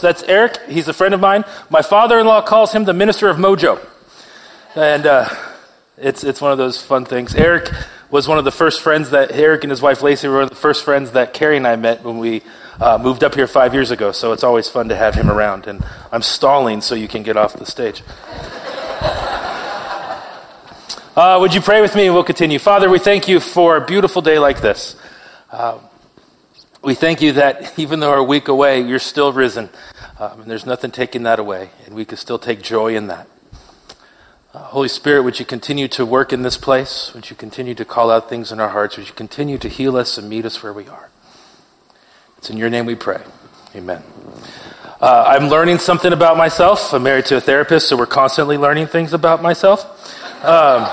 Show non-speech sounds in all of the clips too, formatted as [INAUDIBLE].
That's, Eric. He's a friend of mine. My father in law calls him the minister of mojo. And uh, it's, it's one of those fun things. Eric was one of the first friends that Eric and his wife Lacey were one of the first friends that Carrie and I met when we uh, moved up here five years ago. So it's always fun to have him around. And I'm stalling so you can get off the stage. Uh, would you pray with me and we'll continue? Father, we thank you for a beautiful day like this. Uh, we thank you that even though we're a week away, you're still risen. Um, and there's nothing taking that away. And we can still take joy in that. Uh, Holy Spirit, would you continue to work in this place? Would you continue to call out things in our hearts? Would you continue to heal us and meet us where we are? It's in your name we pray. Amen. Uh, I'm learning something about myself. I'm married to a therapist, so we're constantly learning things about myself. Um,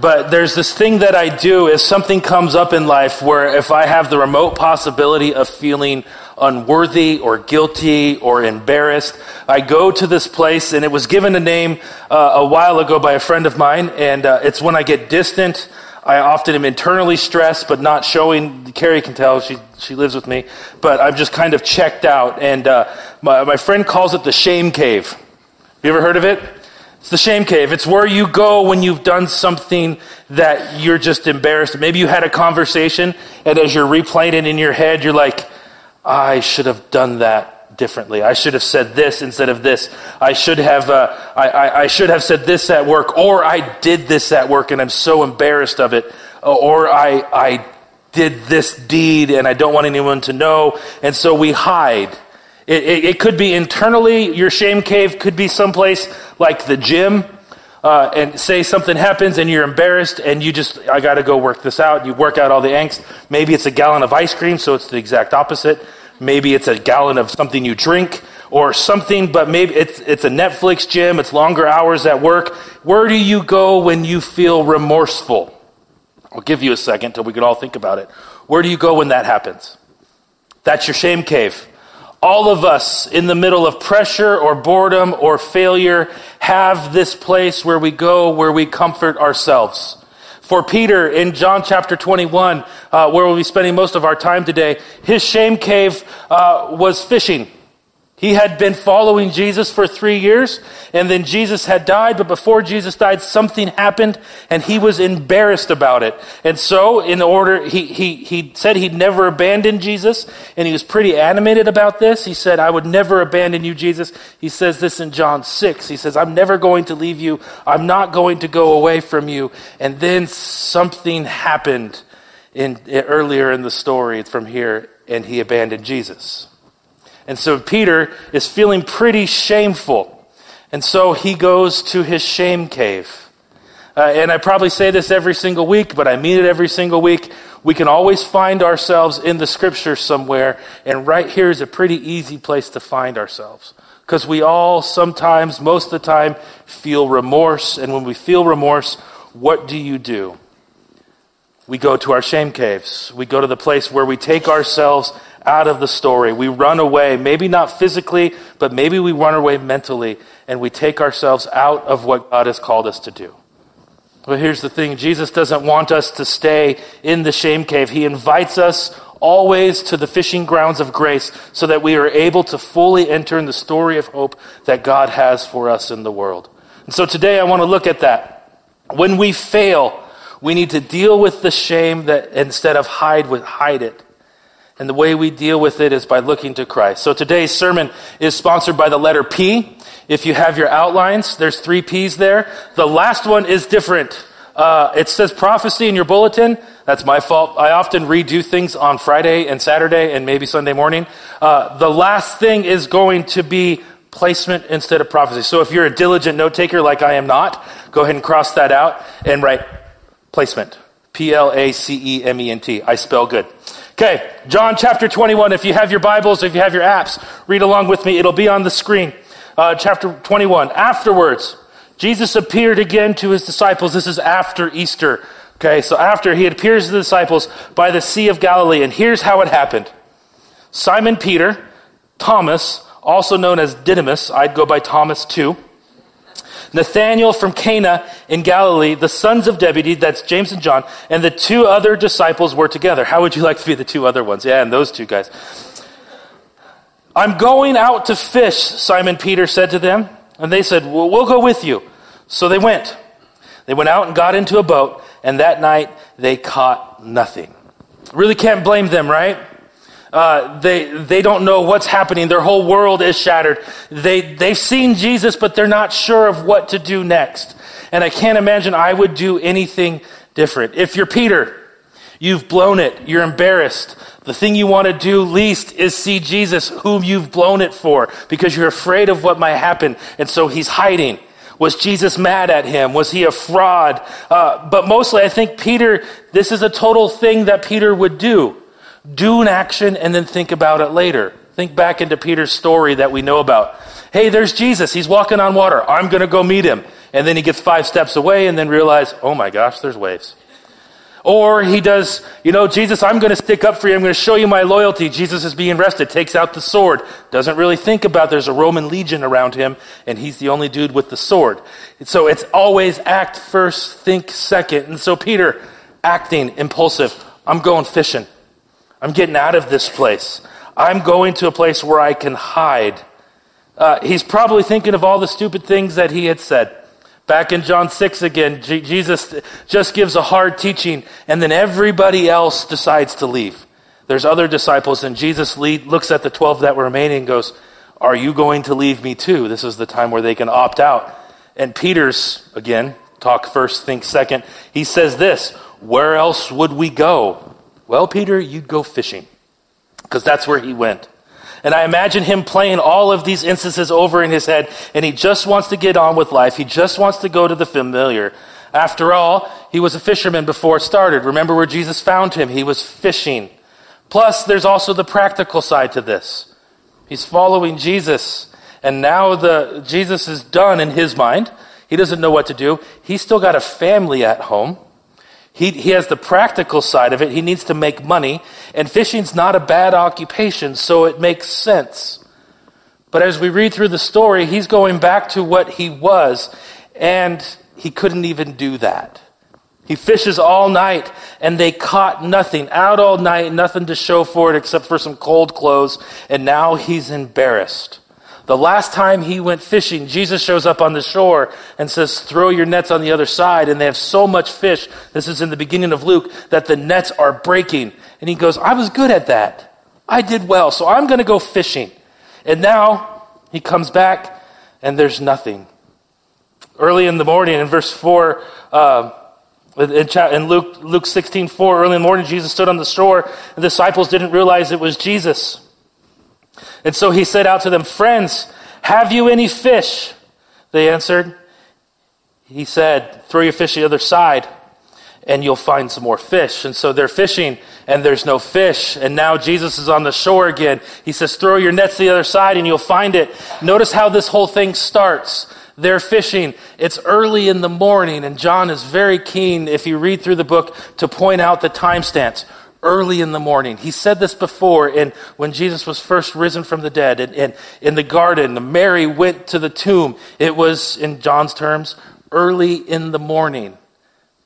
but there's this thing that I do if something comes up in life where if I have the remote possibility of feeling unworthy or guilty or embarrassed, I go to this place and it was given a name uh, a while ago by a friend of mine and uh, it's when I get distant. I often am internally stressed, but not showing. Carrie can tell she she lives with me, but I'm just kind of checked out. And uh, my my friend calls it the shame cave. You ever heard of it? It's the shame cave. It's where you go when you've done something that you're just embarrassed. Maybe you had a conversation, and as you're replaying it in your head, you're like, I should have done that differently. I should have said this instead of this. I should have, uh, I, I, I, should have said this at work, or I did this at work and I'm so embarrassed of it, or I, I did this deed and I don't want anyone to know, and so we hide. It, it, it, could be internally, your shame cave could be someplace like the gym. Uh, and say something happens and you're embarrassed and you just, I got to go work this out. You work out all the angst. Maybe it's a gallon of ice cream, so it's the exact opposite. Maybe it's a gallon of something you drink or something, but maybe it's, it's a Netflix gym. It's longer hours at work. Where do you go when you feel remorseful? I'll give you a second till we can all think about it. Where do you go when that happens? That's your shame cave. All of us in the middle of pressure or boredom or failure have this place where we go where we comfort ourselves. For Peter in John chapter 21, uh, where we'll be spending most of our time today, his shame cave uh, was fishing. He had been following Jesus for three years, and then Jesus had died, but before Jesus died, something happened, and he was embarrassed about it. And so, in order, he, he, he said he'd never abandon Jesus, and he was pretty animated about this. He said, I would never abandon you, Jesus. He says this in John 6. He says, I'm never going to leave you. I'm not going to go away from you. And then something happened in, earlier in the story from here, and he abandoned Jesus. And so Peter is feeling pretty shameful. And so he goes to his shame cave. Uh, and I probably say this every single week, but I mean it every single week. We can always find ourselves in the scripture somewhere, and right here is a pretty easy place to find ourselves. Because we all sometimes, most of the time, feel remorse, and when we feel remorse, what do you do? We go to our shame caves. We go to the place where we take ourselves out of the story. We run away, maybe not physically, but maybe we run away mentally, and we take ourselves out of what God has called us to do. But here's the thing Jesus doesn't want us to stay in the shame cave. He invites us always to the fishing grounds of grace so that we are able to fully enter in the story of hope that God has for us in the world. And so today I want to look at that. When we fail, we need to deal with the shame that instead of hide with hide it. And the way we deal with it is by looking to Christ. So today's sermon is sponsored by the letter P. If you have your outlines, there's three P's there. The last one is different. Uh, it says prophecy in your bulletin. That's my fault. I often redo things on Friday and Saturday and maybe Sunday morning. Uh, the last thing is going to be placement instead of prophecy. So if you're a diligent note taker like I am not, go ahead and cross that out and write placement. P L A C E M E N T. I spell good. Okay, John chapter 21. If you have your Bibles, if you have your apps, read along with me. It'll be on the screen. Uh, chapter 21. Afterwards, Jesus appeared again to his disciples. This is after Easter. Okay, so after he appears to the disciples by the Sea of Galilee. And here's how it happened Simon Peter, Thomas, also known as Didymus, I'd go by Thomas too Nathanael from Cana in Galilee, the sons of Zebedee, that's James and John, and the two other disciples were together. How would you like to be the two other ones? Yeah, and those two guys. I'm going out to fish, Simon Peter said to them. And they said, well, we'll go with you. So they went. They went out and got into a boat, and that night they caught nothing. Really can't blame them, right? Uh, they, they don't know what's happening. Their whole world is shattered. They, they've seen Jesus, but they're not sure of what to do next. And I can't imagine I would do anything different. If you're Peter, you've blown it. You're embarrassed. The thing you want to do least is see Jesus, whom you've blown it for, because you're afraid of what might happen. And so he's hiding. Was Jesus mad at him? Was he a fraud? Uh, but mostly, I think Peter, this is a total thing that Peter would do. Do an action and then think about it later. Think back into Peter's story that we know about. Hey, there's Jesus. He's walking on water. I'm going to go meet him. And then he gets five steps away and then realize, oh my gosh, there's waves. Or he does, you know, Jesus, I'm going to stick up for you. I'm going to show you my loyalty. Jesus is being arrested, takes out the sword, doesn't really think about there's a Roman legion around him, and he's the only dude with the sword. So it's always act first, think second. And so Peter, acting impulsive, I'm going fishing. I'm getting out of this place. I'm going to a place where I can hide. Uh, he's probably thinking of all the stupid things that he had said. Back in John 6 again, G- Jesus just gives a hard teaching, and then everybody else decides to leave. There's other disciples, and Jesus lead, looks at the 12 that were remaining and goes, Are you going to leave me too? This is the time where they can opt out. And Peter's, again, talk first, think second. He says this Where else would we go? Well, Peter, you'd go fishing, because that's where he went. And I imagine him playing all of these instances over in his head, and he just wants to get on with life. He just wants to go to the familiar. After all, he was a fisherman before it started. Remember where Jesus found him? He was fishing. Plus, there's also the practical side to this. He's following Jesus, and now the Jesus is done in his mind. He doesn't know what to do. He's still got a family at home. He, he has the practical side of it. He needs to make money. And fishing's not a bad occupation, so it makes sense. But as we read through the story, he's going back to what he was, and he couldn't even do that. He fishes all night, and they caught nothing. Out all night, nothing to show for it except for some cold clothes, and now he's embarrassed. The last time he went fishing, Jesus shows up on the shore and says, throw your nets on the other side. And they have so much fish. This is in the beginning of Luke that the nets are breaking. And he goes, I was good at that. I did well. So I'm going to go fishing. And now he comes back and there's nothing. Early in the morning in verse 4, uh, in Luke, Luke 16, 4, early in the morning, Jesus stood on the shore. The disciples didn't realize it was Jesus. And so he said out to them, Friends, have you any fish? They answered. He said, Throw your fish the other side, and you'll find some more fish. And so they're fishing, and there's no fish. And now Jesus is on the shore again. He says, Throw your nets the other side, and you'll find it. Notice how this whole thing starts. They're fishing. It's early in the morning, and John is very keen, if you read through the book, to point out the time timestamps early in the morning. He said this before in, when Jesus was first risen from the dead. And, and in the garden, Mary went to the tomb. It was, in John's terms, early in the morning.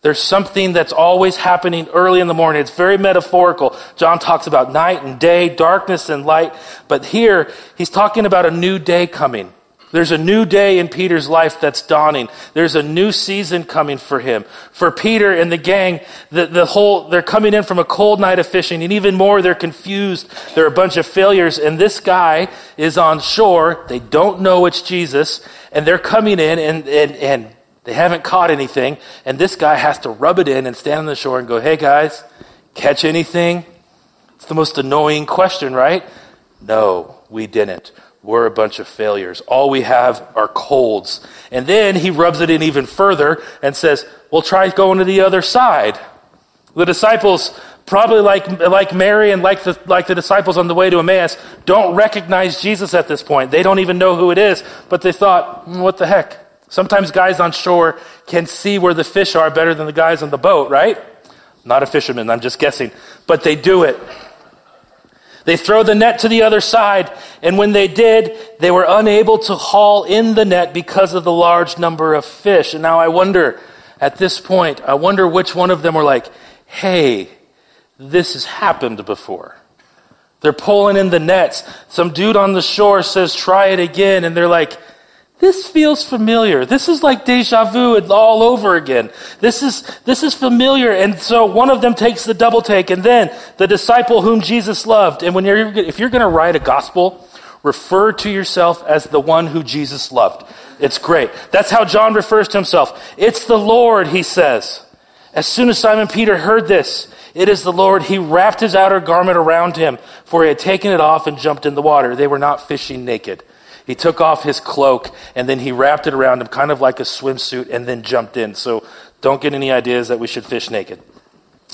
There's something that's always happening early in the morning. It's very metaphorical. John talks about night and day, darkness and light. But here, he's talking about a new day coming. There's a new day in Peter's life that's dawning. There's a new season coming for him. For Peter and the gang, the, the whole, they're coming in from a cold night of fishing, and even more, they're confused. They're a bunch of failures, and this guy is on shore. They don't know it's Jesus, and they're coming in, and, and, and they haven't caught anything, and this guy has to rub it in and stand on the shore and go, hey guys, catch anything? It's the most annoying question, right? No, we didn't we're a bunch of failures. All we have are colds. And then he rubs it in even further and says, well, try going to the other side. The disciples, probably like, like Mary and like the, like the disciples on the way to Emmaus, don't recognize Jesus at this point. They don't even know who it is, but they thought, mm, what the heck? Sometimes guys on shore can see where the fish are better than the guys on the boat, right? Not a fisherman, I'm just guessing. But they do it. They throw the net to the other side, and when they did, they were unable to haul in the net because of the large number of fish. And now I wonder, at this point, I wonder which one of them were like, hey, this has happened before. They're pulling in the nets. Some dude on the shore says, try it again. And they're like, this feels familiar. This is like deja vu all over again. This is, this is familiar. And so one of them takes the double take and then the disciple whom Jesus loved. And when you're, if you're going to write a gospel, refer to yourself as the one who Jesus loved. It's great. That's how John refers to himself. It's the Lord, he says. As soon as Simon Peter heard this, it is the Lord, he wrapped his outer garment around him, for he had taken it off and jumped in the water. They were not fishing naked. He took off his cloak and then he wrapped it around him, kind of like a swimsuit, and then jumped in. So don't get any ideas that we should fish naked.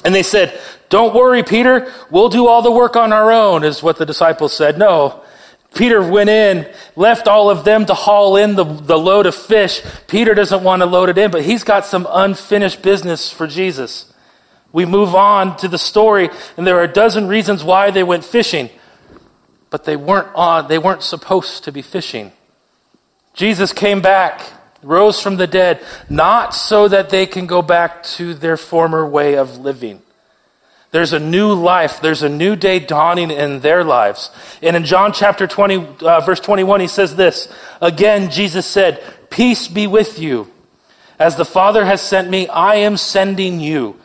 And they said, Don't worry, Peter, we'll do all the work on our own, is what the disciples said. No. Peter went in, left all of them to haul in the, the load of fish. Peter doesn't want to load it in, but he's got some unfinished business for Jesus. We move on to the story, and there are a dozen reasons why they went fishing but they weren't on, they weren't supposed to be fishing. Jesus came back, rose from the dead, not so that they can go back to their former way of living. There's a new life. There's a new day dawning in their lives. And in John chapter 20, uh, verse 21, he says this. Again, Jesus said, Peace be with you. As the Father has sent me, I am sending you.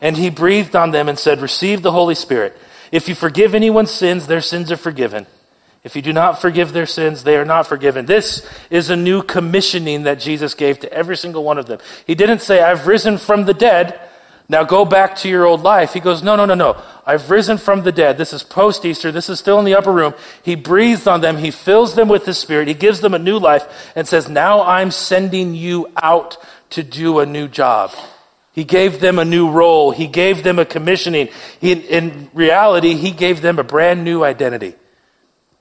And he breathed on them and said, Receive the Holy Spirit. If you forgive anyone's sins, their sins are forgiven. If you do not forgive their sins, they are not forgiven. This is a new commissioning that Jesus gave to every single one of them. He didn't say, I've risen from the dead. Now go back to your old life. He goes, no, no, no, no. I've risen from the dead. This is post Easter. This is still in the upper room. He breathes on them. He fills them with his spirit. He gives them a new life and says, now I'm sending you out to do a new job. He gave them a new role. He gave them a commissioning. In reality, he gave them a brand new identity.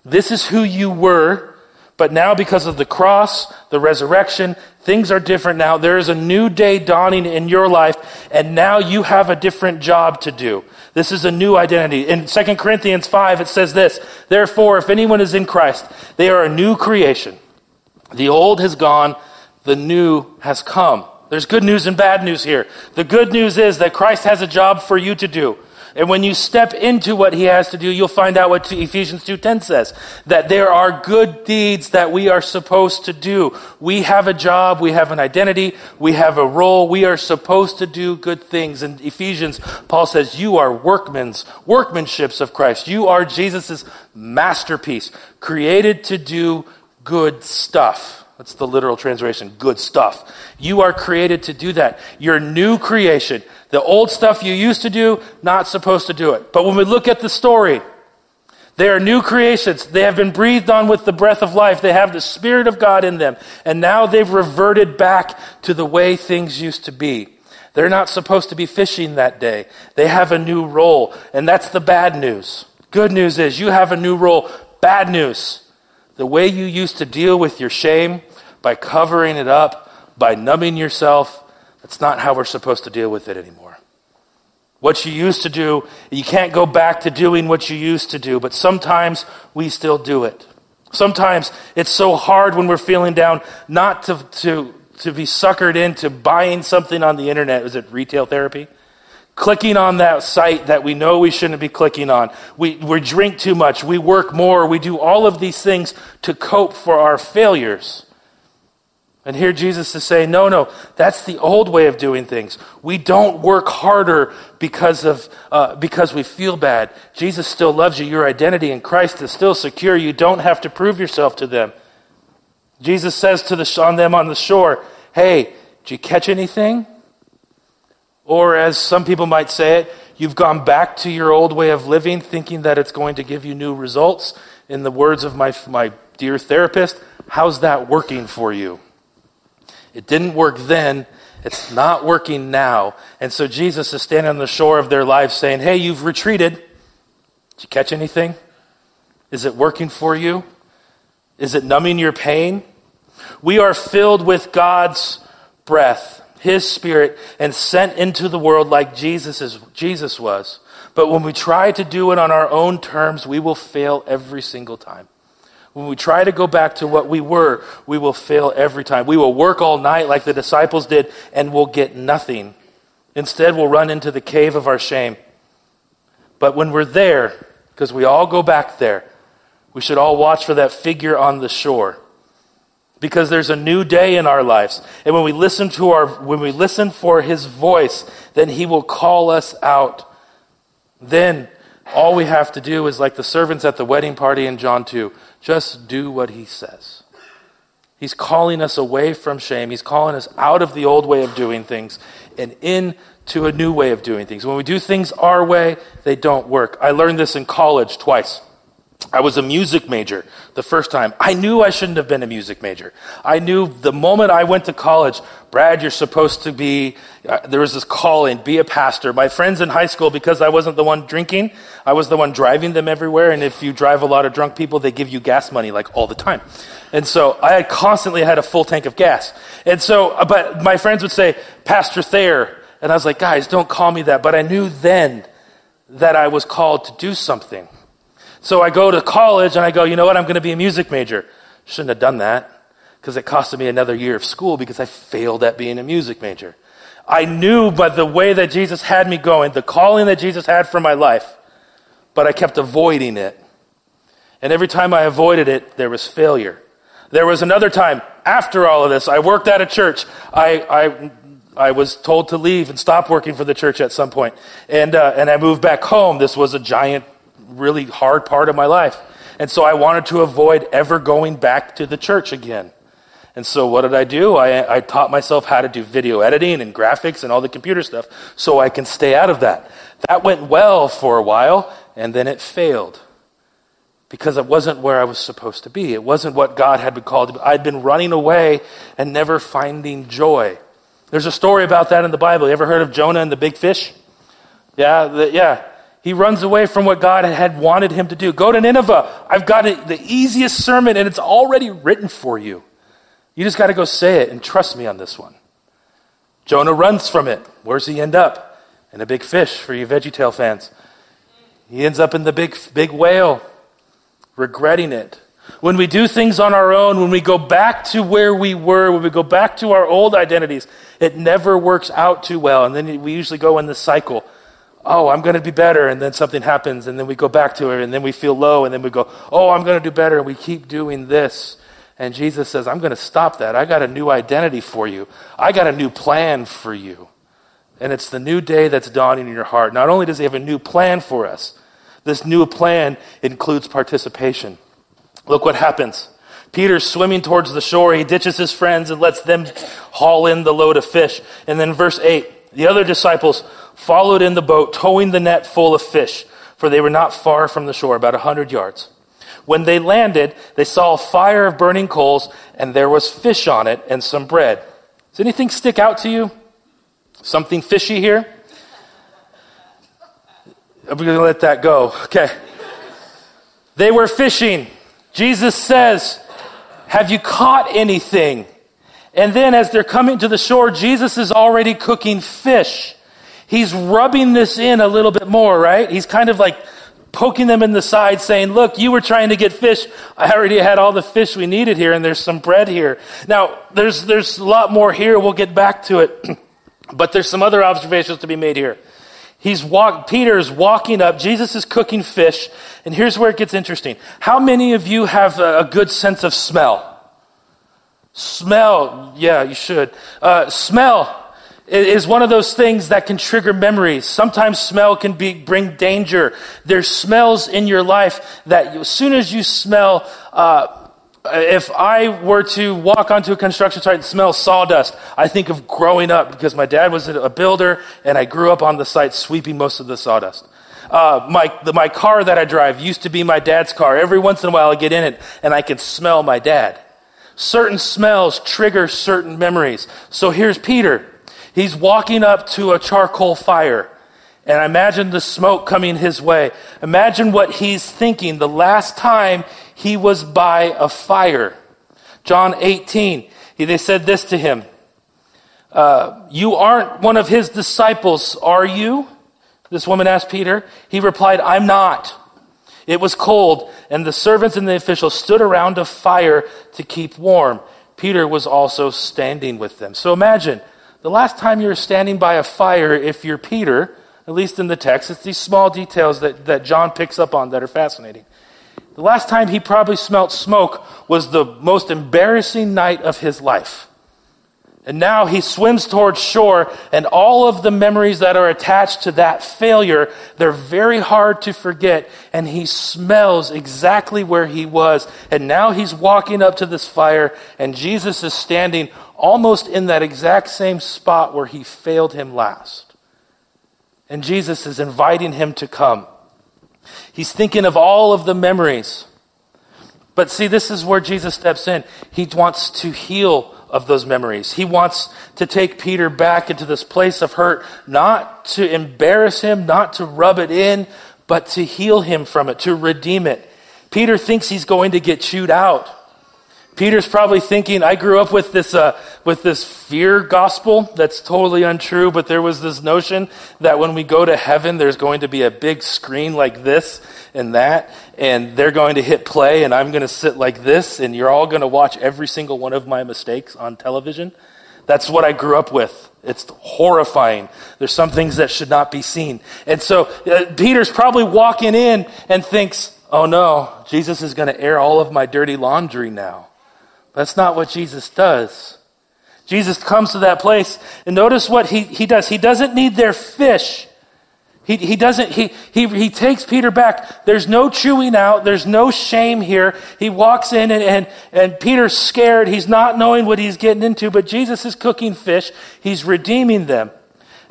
This is who you were, but now because of the cross, the resurrection, things are different now. There is a new day dawning in your life, and now you have a different job to do. This is a new identity. In 2 Corinthians 5, it says this Therefore, if anyone is in Christ, they are a new creation. The old has gone, the new has come. There's good news and bad news here. The good news is that Christ has a job for you to do. And when you step into what he has to do, you'll find out what Ephesians 2:10 says, that there are good deeds that we are supposed to do. We have a job, we have an identity, we have a role, we are supposed to do good things. In Ephesians, Paul says, you are workmen's, workmanships of Christ. You are Jesus' masterpiece, created to do good stuff. That's the literal translation. Good stuff. You are created to do that. Your new creation. The old stuff you used to do, not supposed to do it. But when we look at the story, they are new creations. They have been breathed on with the breath of life. They have the Spirit of God in them. And now they've reverted back to the way things used to be. They're not supposed to be fishing that day. They have a new role. And that's the bad news. Good news is you have a new role. Bad news. The way you used to deal with your shame, by covering it up, by numbing yourself. That's not how we're supposed to deal with it anymore. What you used to do, you can't go back to doing what you used to do, but sometimes we still do it. Sometimes it's so hard when we're feeling down not to, to, to be suckered into buying something on the internet. Is it retail therapy? Clicking on that site that we know we shouldn't be clicking on. We, we drink too much. We work more. We do all of these things to cope for our failures. And here Jesus is saying, no, no, that's the old way of doing things. We don't work harder because of uh, because we feel bad. Jesus still loves you. Your identity in Christ is still secure. You don't have to prove yourself to them. Jesus says to the on them on the shore, "Hey, did you catch anything?" Or as some people might say it, you've gone back to your old way of living, thinking that it's going to give you new results. In the words of my my dear therapist, how's that working for you? It didn't work then. It's not working now. And so Jesus is standing on the shore of their life saying, Hey, you've retreated. Did you catch anything? Is it working for you? Is it numbing your pain? We are filled with God's breath, His Spirit, and sent into the world like Jesus, is, Jesus was. But when we try to do it on our own terms, we will fail every single time. When we try to go back to what we were, we will fail every time. We will work all night like the disciples did and we'll get nothing. Instead, we'll run into the cave of our shame. But when we're there, because we all go back there. We should all watch for that figure on the shore because there's a new day in our lives. And when we listen to our when we listen for his voice, then he will call us out. Then all we have to do is like the servants at the wedding party in John 2, just do what he says. He's calling us away from shame. He's calling us out of the old way of doing things and into a new way of doing things. When we do things our way, they don't work. I learned this in college twice. I was a music major the first time. I knew I shouldn't have been a music major. I knew the moment I went to college, Brad, you're supposed to be, uh, there was this call in, be a pastor. My friends in high school, because I wasn't the one drinking, I was the one driving them everywhere. And if you drive a lot of drunk people, they give you gas money like all the time. And so I had constantly had a full tank of gas. And so, uh, but my friends would say, Pastor Thayer. And I was like, guys, don't call me that. But I knew then that I was called to do something. So I go to college and I go, you know what? I'm going to be a music major. Shouldn't have done that because it costed me another year of school because I failed at being a music major. I knew by the way that Jesus had me going, the calling that Jesus had for my life, but I kept avoiding it. And every time I avoided it, there was failure. There was another time after all of this, I worked at a church. I, I, I was told to leave and stop working for the church at some point. And, uh, and I moved back home. This was a giant really hard part of my life. And so I wanted to avoid ever going back to the church again. And so what did I do? I, I taught myself how to do video editing and graphics and all the computer stuff so I can stay out of that. That went well for a while, and then it failed because it wasn't where I was supposed to be. It wasn't what God had been called to be. I'd been running away and never finding joy. There's a story about that in the Bible. You ever heard of Jonah and the big fish? Yeah, the, yeah. He runs away from what God had wanted him to do. Go to Nineveh. I've got a, the easiest sermon, and it's already written for you. You just got to go say it and trust me on this one. Jonah runs from it. Where's he end up? In a big fish for you VeggieTale fans. He ends up in the big, big whale, regretting it. When we do things on our own, when we go back to where we were, when we go back to our old identities, it never works out too well. And then we usually go in the cycle oh, I'm going to be better, and then something happens, and then we go back to it, and then we feel low, and then we go, oh, I'm going to do better, and we keep doing this. And Jesus says, I'm going to stop that. I got a new identity for you. I got a new plan for you. And it's the new day that's dawning in your heart. Not only does he have a new plan for us, this new plan includes participation. Look what happens. Peter's swimming towards the shore. He ditches his friends and lets them haul in the load of fish. And then verse 8, the other disciples followed in the boat, towing the net full of fish, for they were not far from the shore, about a hundred yards. When they landed, they saw a fire of burning coals, and there was fish on it and some bread. Does anything stick out to you? Something fishy here? I'm going to let that go. Okay. They were fishing. Jesus says, Have you caught anything? And then as they're coming to the shore, Jesus is already cooking fish he's rubbing this in a little bit more, right? He's kind of like poking them in the side, saying, Look, you were trying to get fish. I already had all the fish we needed here, and there's some bread here. Now, there's, there's a lot more here. We'll get back to it. [CLEARS THROAT] but there's some other observations to be made here. He's walk, Peter is walking up. Jesus is cooking fish. And here's where it gets interesting. How many of you have a, a good sense of smell? Smell, yeah, you should. Uh, smell is one of those things that can trigger memories. Sometimes smell can be, bring danger. There's smells in your life that as soon as you smell, uh, if I were to walk onto a construction site and smell sawdust, I think of growing up because my dad was a builder and I grew up on the site sweeping most of the sawdust. Uh, my, the, my car that I drive used to be my dad's car. Every once in a while I get in it and I can smell my dad. Certain smells trigger certain memories. So here's Peter. He's walking up to a charcoal fire. And imagine the smoke coming his way. Imagine what he's thinking the last time he was by a fire. John 18, he, they said this to him uh, You aren't one of his disciples, are you? This woman asked Peter. He replied, I'm not. It was cold, and the servants and the officials stood around a fire to keep warm. Peter was also standing with them. So imagine the last time you were standing by a fire, if you're Peter, at least in the text. It's these small details that, that John picks up on that are fascinating. The last time he probably smelt smoke was the most embarrassing night of his life. And now he swims towards shore, and all of the memories that are attached to that failure, they're very hard to forget. And he smells exactly where he was. And now he's walking up to this fire, and Jesus is standing almost in that exact same spot where he failed him last. And Jesus is inviting him to come. He's thinking of all of the memories. But see, this is where Jesus steps in. He wants to heal of those memories. He wants to take Peter back into this place of hurt, not to embarrass him, not to rub it in, but to heal him from it, to redeem it. Peter thinks he's going to get chewed out. Peter's probably thinking, I grew up with this, uh, with this fear gospel that's totally untrue, but there was this notion that when we go to heaven, there's going to be a big screen like this and that, and they're going to hit play, and I'm going to sit like this, and you're all going to watch every single one of my mistakes on television. That's what I grew up with. It's horrifying. There's some things that should not be seen. And so uh, Peter's probably walking in and thinks, oh no, Jesus is going to air all of my dirty laundry now. That's not what Jesus does. Jesus comes to that place, and notice what he, he does. He doesn't need their fish. He, he doesn't, he, he, he takes Peter back. There's no chewing out. There's no shame here. He walks in and, and, and Peter's scared. He's not knowing what he's getting into, but Jesus is cooking fish. He's redeeming them.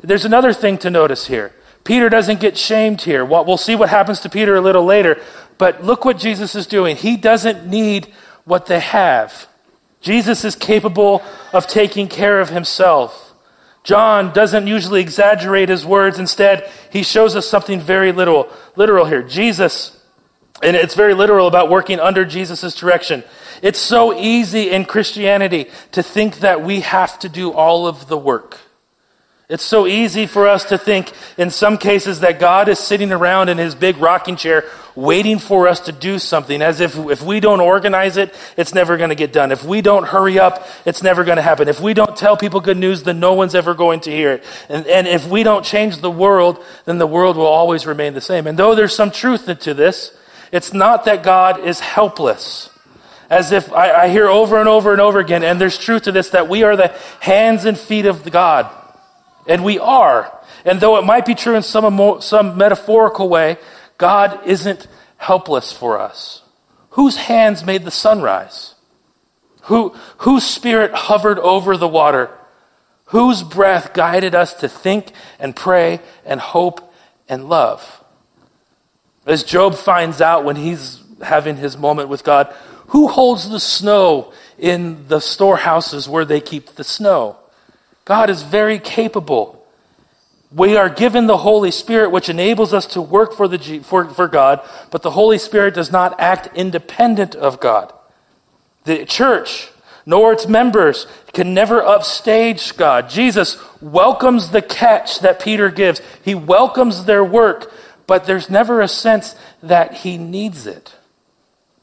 There's another thing to notice here. Peter doesn't get shamed here. We'll see what happens to Peter a little later, but look what Jesus is doing. He doesn't need what they have. Jesus is capable of taking care of himself. John doesn't usually exaggerate his words. Instead, he shows us something very literal, literal here. Jesus, and it's very literal about working under Jesus' direction. It's so easy in Christianity to think that we have to do all of the work. It's so easy for us to think in some cases that God is sitting around in his big rocking chair waiting for us to do something as if if we don't organize it, it's never going to get done. If we don't hurry up, it's never going to happen. If we don't tell people good news, then no one's ever going to hear it. And, and if we don't change the world, then the world will always remain the same. And though there's some truth to this, it's not that God is helpless as if I, I, hear over and over and over again, and there's truth to this, that we are the hands and feet of God. And we are. And though it might be true in some, some metaphorical way, God isn't helpless for us. Whose hands made the sunrise? Who, whose spirit hovered over the water? Whose breath guided us to think and pray and hope and love? As Job finds out when he's having his moment with God, who holds the snow in the storehouses where they keep the snow? God is very capable. We are given the Holy Spirit, which enables us to work for, the, for, for God, but the Holy Spirit does not act independent of God. The church, nor its members, can never upstage God. Jesus welcomes the catch that Peter gives, he welcomes their work, but there's never a sense that he needs it.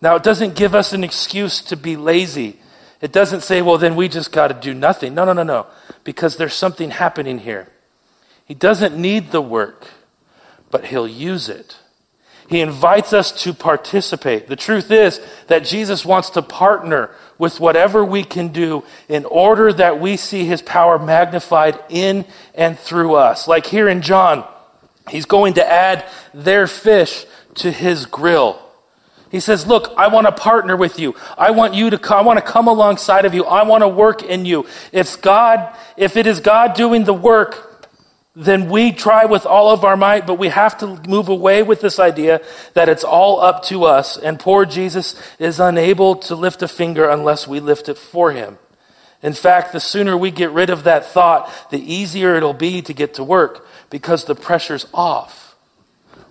Now, it doesn't give us an excuse to be lazy. It doesn't say, well, then we just got to do nothing. No, no, no, no. Because there's something happening here. He doesn't need the work, but he'll use it. He invites us to participate. The truth is that Jesus wants to partner with whatever we can do in order that we see his power magnified in and through us. Like here in John, he's going to add their fish to his grill. He says, look, I want to partner with you. I want you to come, I want to come alongside of you. I want to work in you. If God, if it is God doing the work, then we try with all of our might, but we have to move away with this idea that it's all up to us. And poor Jesus is unable to lift a finger unless we lift it for him. In fact, the sooner we get rid of that thought, the easier it'll be to get to work because the pressure's off.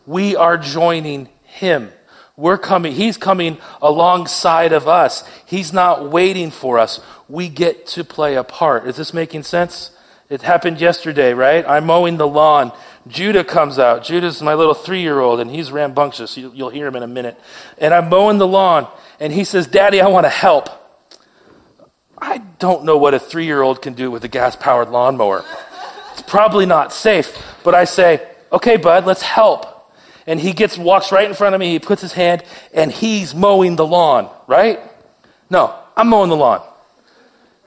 We are joining him. We're coming, he's coming alongside of us. He's not waiting for us. We get to play a part. Is this making sense? It happened yesterday, right? I'm mowing the lawn. Judah comes out. Judah's my little three year old, and he's rambunctious. You'll hear him in a minute. And I'm mowing the lawn, and he says, Daddy, I want to help. I don't know what a three year old can do with a gas powered lawnmower. It's probably not safe. But I say, okay, bud, let's help. And he gets, walks right in front of me, he puts his hand, and he's mowing the lawn, right? No, I'm mowing the lawn.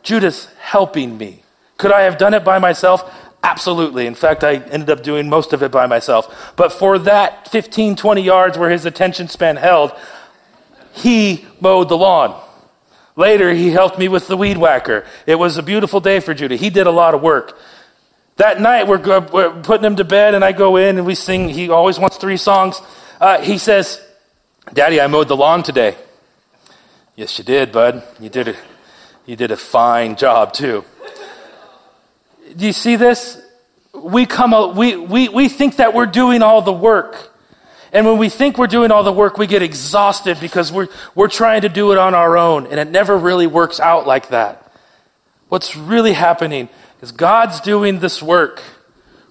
Judah's helping me. Could I have done it by myself? Absolutely. In fact, I ended up doing most of it by myself. But for that 15, 20 yards where his attention span held, he mowed the lawn. Later, he helped me with the weed whacker. It was a beautiful day for Judah. He did a lot of work. That night, we're, we're putting him to bed, and I go in and we sing. He always wants three songs. Uh, he says, Daddy, I mowed the lawn today. Yes, you did, bud. You did a, you did a fine job, too. Do you see this? We, come, we, we, we think that we're doing all the work. And when we think we're doing all the work, we get exhausted because we're, we're trying to do it on our own, and it never really works out like that. What's really happening is God's doing this work.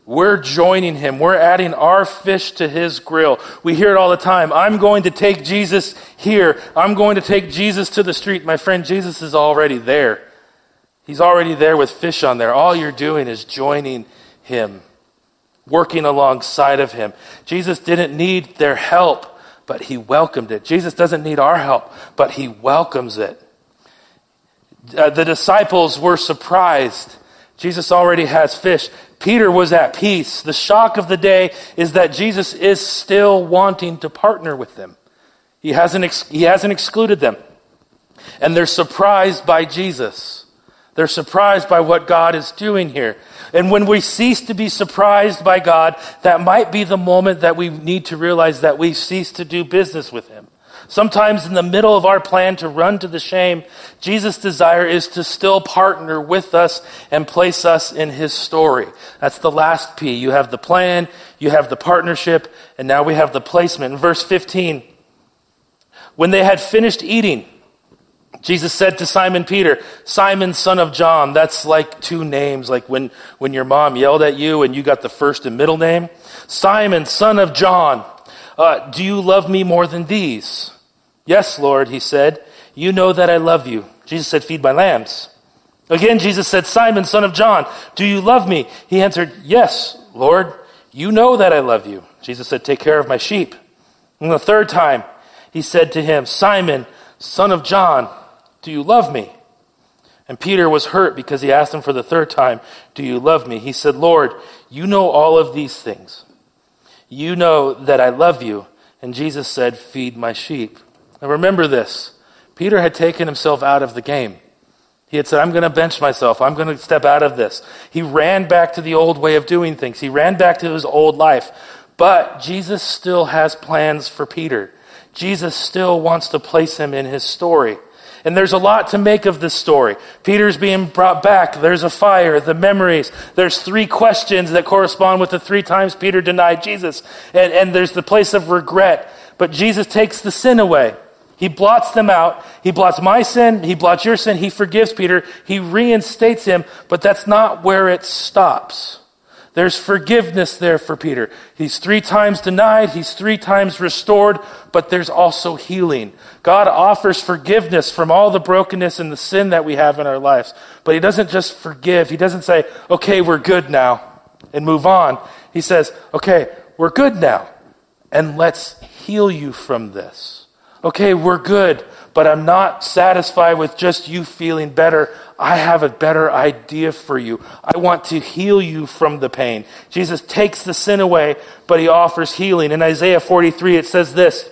We're joining him. We're adding our fish to his grill. We hear it all the time. I'm going to take Jesus here. I'm going to take Jesus to the street. My friend, Jesus is already there. He's already there with fish on there. All you're doing is joining him working alongside of him. Jesus didn't need their help, but he welcomed it. Jesus doesn't need our help, but he welcomes it. Uh, the disciples were surprised. Jesus already has fish. Peter was at peace. The shock of the day is that Jesus is still wanting to partner with them. He hasn't, ex- he hasn't excluded them. And they're surprised by Jesus. They're surprised by what God is doing here. And when we cease to be surprised by God, that might be the moment that we need to realize that we cease to do business with Him. Sometimes in the middle of our plan to run to the shame, Jesus' desire is to still partner with us and place us in His story. That's the last P. You have the plan, you have the partnership, and now we have the placement. In verse 15, when they had finished eating, Jesus said to Simon Peter, Simon, son of John, that's like two names, like when, when your mom yelled at you and you got the first and middle name. Simon, son of John, uh, do you love me more than these? Yes, Lord, he said. You know that I love you. Jesus said, Feed my lambs. Again, Jesus said, Simon, son of John, do you love me? He answered, Yes, Lord, you know that I love you. Jesus said, Take care of my sheep. And the third time, he said to him, Simon, son of John, do you love me? And Peter was hurt because he asked him for the third time, Do you love me? He said, Lord, you know all of these things. You know that I love you. And Jesus said, Feed my sheep. Now remember this Peter had taken himself out of the game. He had said, I'm going to bench myself. I'm going to step out of this. He ran back to the old way of doing things. He ran back to his old life. But Jesus still has plans for Peter. Jesus still wants to place him in his story. And there's a lot to make of this story. Peter's being brought back. There's a fire, the memories. There's three questions that correspond with the three times Peter denied Jesus. And, and there's the place of regret. But Jesus takes the sin away. He blots them out. He blots my sin. He blots your sin. He forgives Peter. He reinstates him. But that's not where it stops. There's forgiveness there for Peter. He's three times denied, he's three times restored, but there's also healing. God offers forgiveness from all the brokenness and the sin that we have in our lives. But he doesn't just forgive. He doesn't say, okay, we're good now, and move on. He says, okay, we're good now, and let's heal you from this. Okay, we're good, but I'm not satisfied with just you feeling better. I have a better idea for you. I want to heal you from the pain. Jesus takes the sin away, but he offers healing. In Isaiah 43, it says this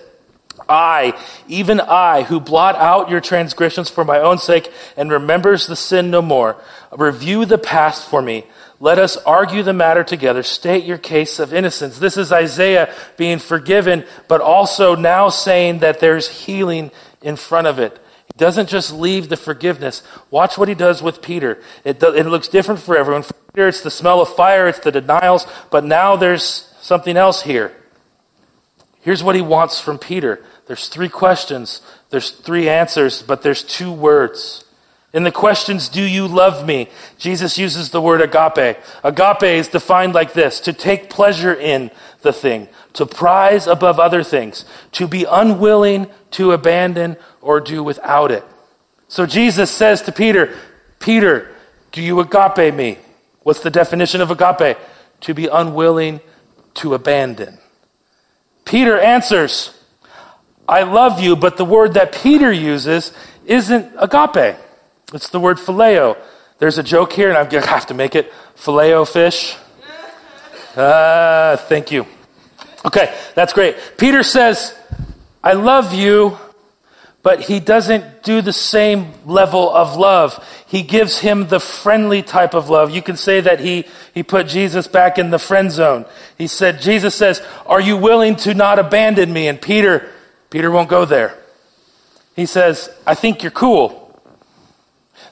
I, even I, who blot out your transgressions for my own sake and remembers the sin no more, review the past for me. Let us argue the matter together. State your case of innocence. This is Isaiah being forgiven, but also now saying that there's healing in front of it He doesn't just leave the forgiveness. Watch what he does with Peter. It, do, it looks different for everyone. For Peter, it's the smell of fire, it's the denials, but now there's something else here. Here's what he wants from Peter. There's three questions, there's three answers, but there's two words. In the questions, do you love me? Jesus uses the word agape. Agape is defined like this to take pleasure in the thing, to prize above other things, to be unwilling to abandon or do without it. So Jesus says to Peter, Peter, do you agape me? What's the definition of agape? To be unwilling to abandon. Peter answers, I love you, but the word that Peter uses isn't agape. It's the word phileo. There's a joke here, and I have to make it phileo fish. Ah, uh, thank you. Okay, that's great. Peter says, I love you, but he doesn't do the same level of love. He gives him the friendly type of love. You can say that he, he put Jesus back in the friend zone. He said, Jesus says, Are you willing to not abandon me? And Peter, Peter won't go there. He says, I think you're cool.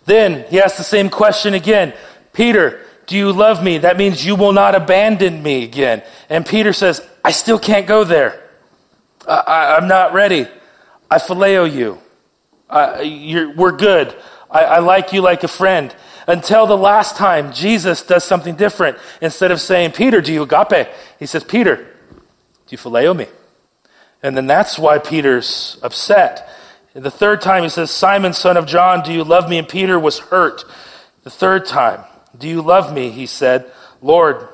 Then he asks the same question again. Peter, do you love me? That means you will not abandon me again. And Peter says, I still can't go there. I, am not ready. I phileo you. Uh, we're good. I, I like you like a friend. Until the last time Jesus does something different. Instead of saying, Peter, do you agape? He says, Peter, do you phileo me? And then that's why Peter's upset. And the third time he says, Simon, son of John, do you love me? And Peter was hurt. The third time, do you love me? He said, Lord,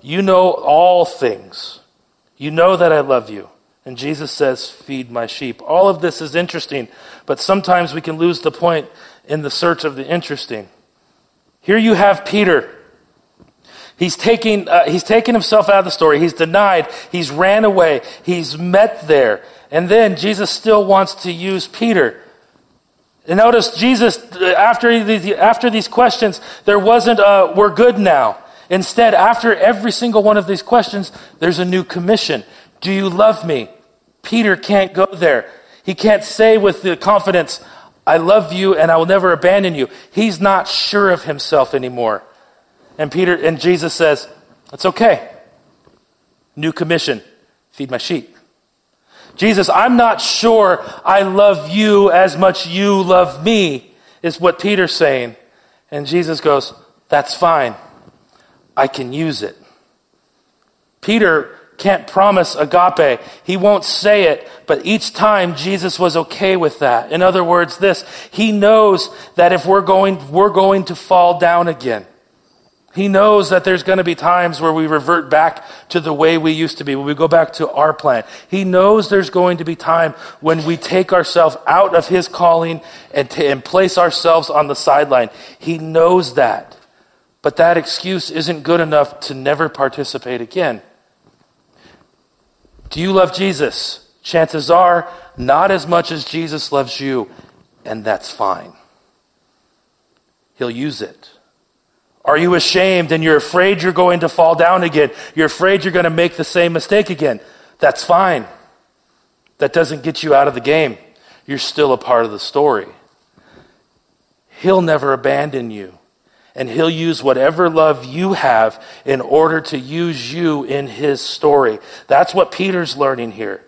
you know all things. You know that I love you. And Jesus says, Feed my sheep. All of this is interesting, but sometimes we can lose the point in the search of the interesting. Here you have Peter. He's taking, uh, he's taken himself out of the story. He's denied. He's ran away. He's met there. And then Jesus still wants to use Peter. And notice Jesus, after these, after these questions, there wasn't a, we're good now. Instead, after every single one of these questions, there's a new commission. Do you love me? Peter can't go there. He can't say with the confidence, I love you and I will never abandon you. He's not sure of himself anymore. And Peter and Jesus says, It's okay. New commission. Feed my sheep. Jesus, I'm not sure I love you as much you love me, is what Peter's saying. And Jesus goes, That's fine. I can use it. Peter can't promise agape. He won't say it, but each time Jesus was okay with that. In other words, this, he knows that if we're going, we're going to fall down again. He knows that there's going to be times where we revert back to the way we used to be, when we go back to our plan. He knows there's going to be time when we take ourselves out of His calling and, t- and place ourselves on the sideline. He knows that. But that excuse isn't good enough to never participate again. Do you love Jesus? Chances are, not as much as Jesus loves you, and that's fine. He'll use it. Are you ashamed and you're afraid you're going to fall down again? You're afraid you're going to make the same mistake again. That's fine. That doesn't get you out of the game. You're still a part of the story. He'll never abandon you and he'll use whatever love you have in order to use you in his story. That's what Peter's learning here.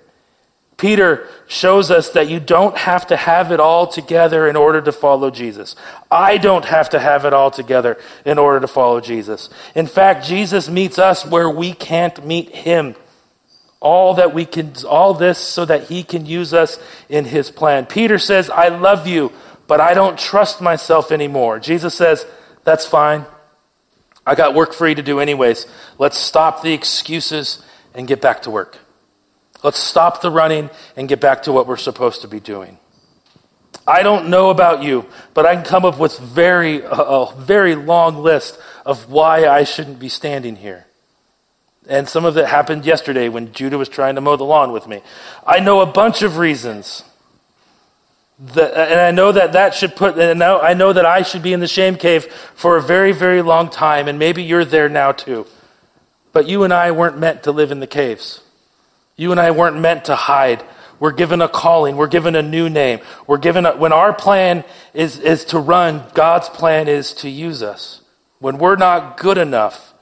Peter shows us that you don't have to have it all together in order to follow Jesus. I don't have to have it all together in order to follow Jesus. In fact, Jesus meets us where we can't meet him. All that we can, all this so that he can use us in his plan. Peter says, I love you, but I don't trust myself anymore. Jesus says, that's fine. I got work for you to do anyways. Let's stop the excuses and get back to work. Let's stop the running and get back to what we're supposed to be doing. I don't know about you, but I can come up with very a, very long list of why I shouldn't be standing here. And some of it happened yesterday when Judah was trying to mow the lawn with me. I know a bunch of reasons and I know that that should put, and now I know that I should be in the shame cave for a very, very long time, and maybe you're there now too. But you and I weren't meant to live in the caves. You and I weren't meant to hide. We're given a calling. We're given a new name. We're given a, when our plan is, is to run, God's plan is to use us. When we're not good enough,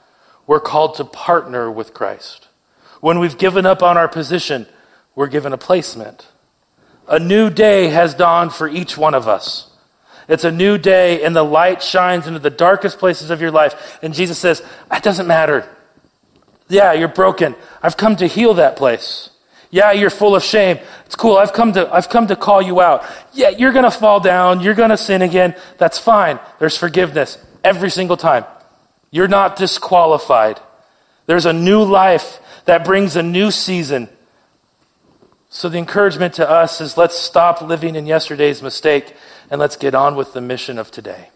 we're called to partner with Christ. When we've given up on our position, we're given a placement. A new day has dawned for each one of us. It's a new day, and the light shines into the darkest places of your life. And Jesus says, It doesn't matter. Yeah, you're broken. I've come to heal that place. Yeah, you're full of shame. It's cool. I've come to, I've come to call you out. Yeah, you're going to fall down. You're going to sin again. That's fine. There's forgiveness every single time. You're not disqualified. There's a new life that brings a new season. So the encouragement to us is let's stop living in yesterday's mistake and let's get on with the mission of today.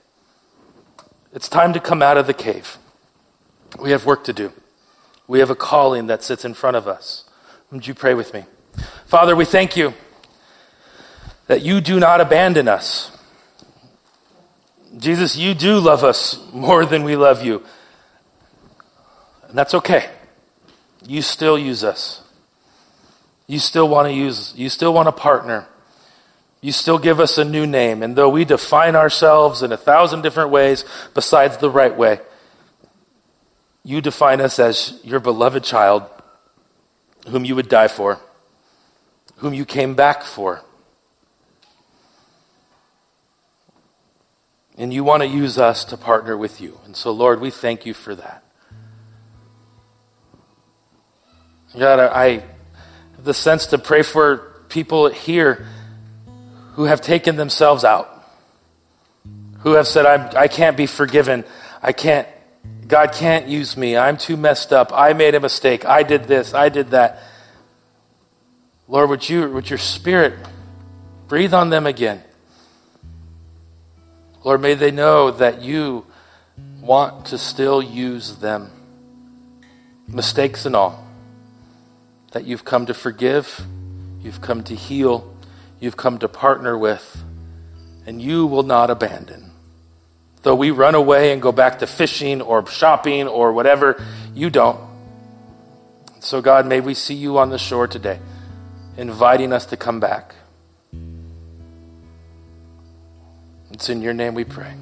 It's time to come out of the cave. We have work to do. We have a calling that sits in front of us. Would you pray with me? Father, we thank you that you do not abandon us. Jesus, you do love us more than we love you. And that's okay. You still use us. You still want to use, you still want to partner. You still give us a new name. And though we define ourselves in a thousand different ways besides the right way, you define us as your beloved child whom you would die for, whom you came back for. And you want to use us to partner with you. And so, Lord, we thank you for that. God, I have the sense to pray for people here who have taken themselves out, who have said, I'm, I can't be forgiven. I can't, God can't use me. I'm too messed up. I made a mistake. I did this. I did that. Lord, would you, would your spirit breathe on them again? Lord, may they know that you want to still use them, mistakes and all. That you've come to forgive, you've come to heal, you've come to partner with, and you will not abandon. Though we run away and go back to fishing or shopping or whatever, you don't. So, God, may we see you on the shore today, inviting us to come back. It's in your name we pray.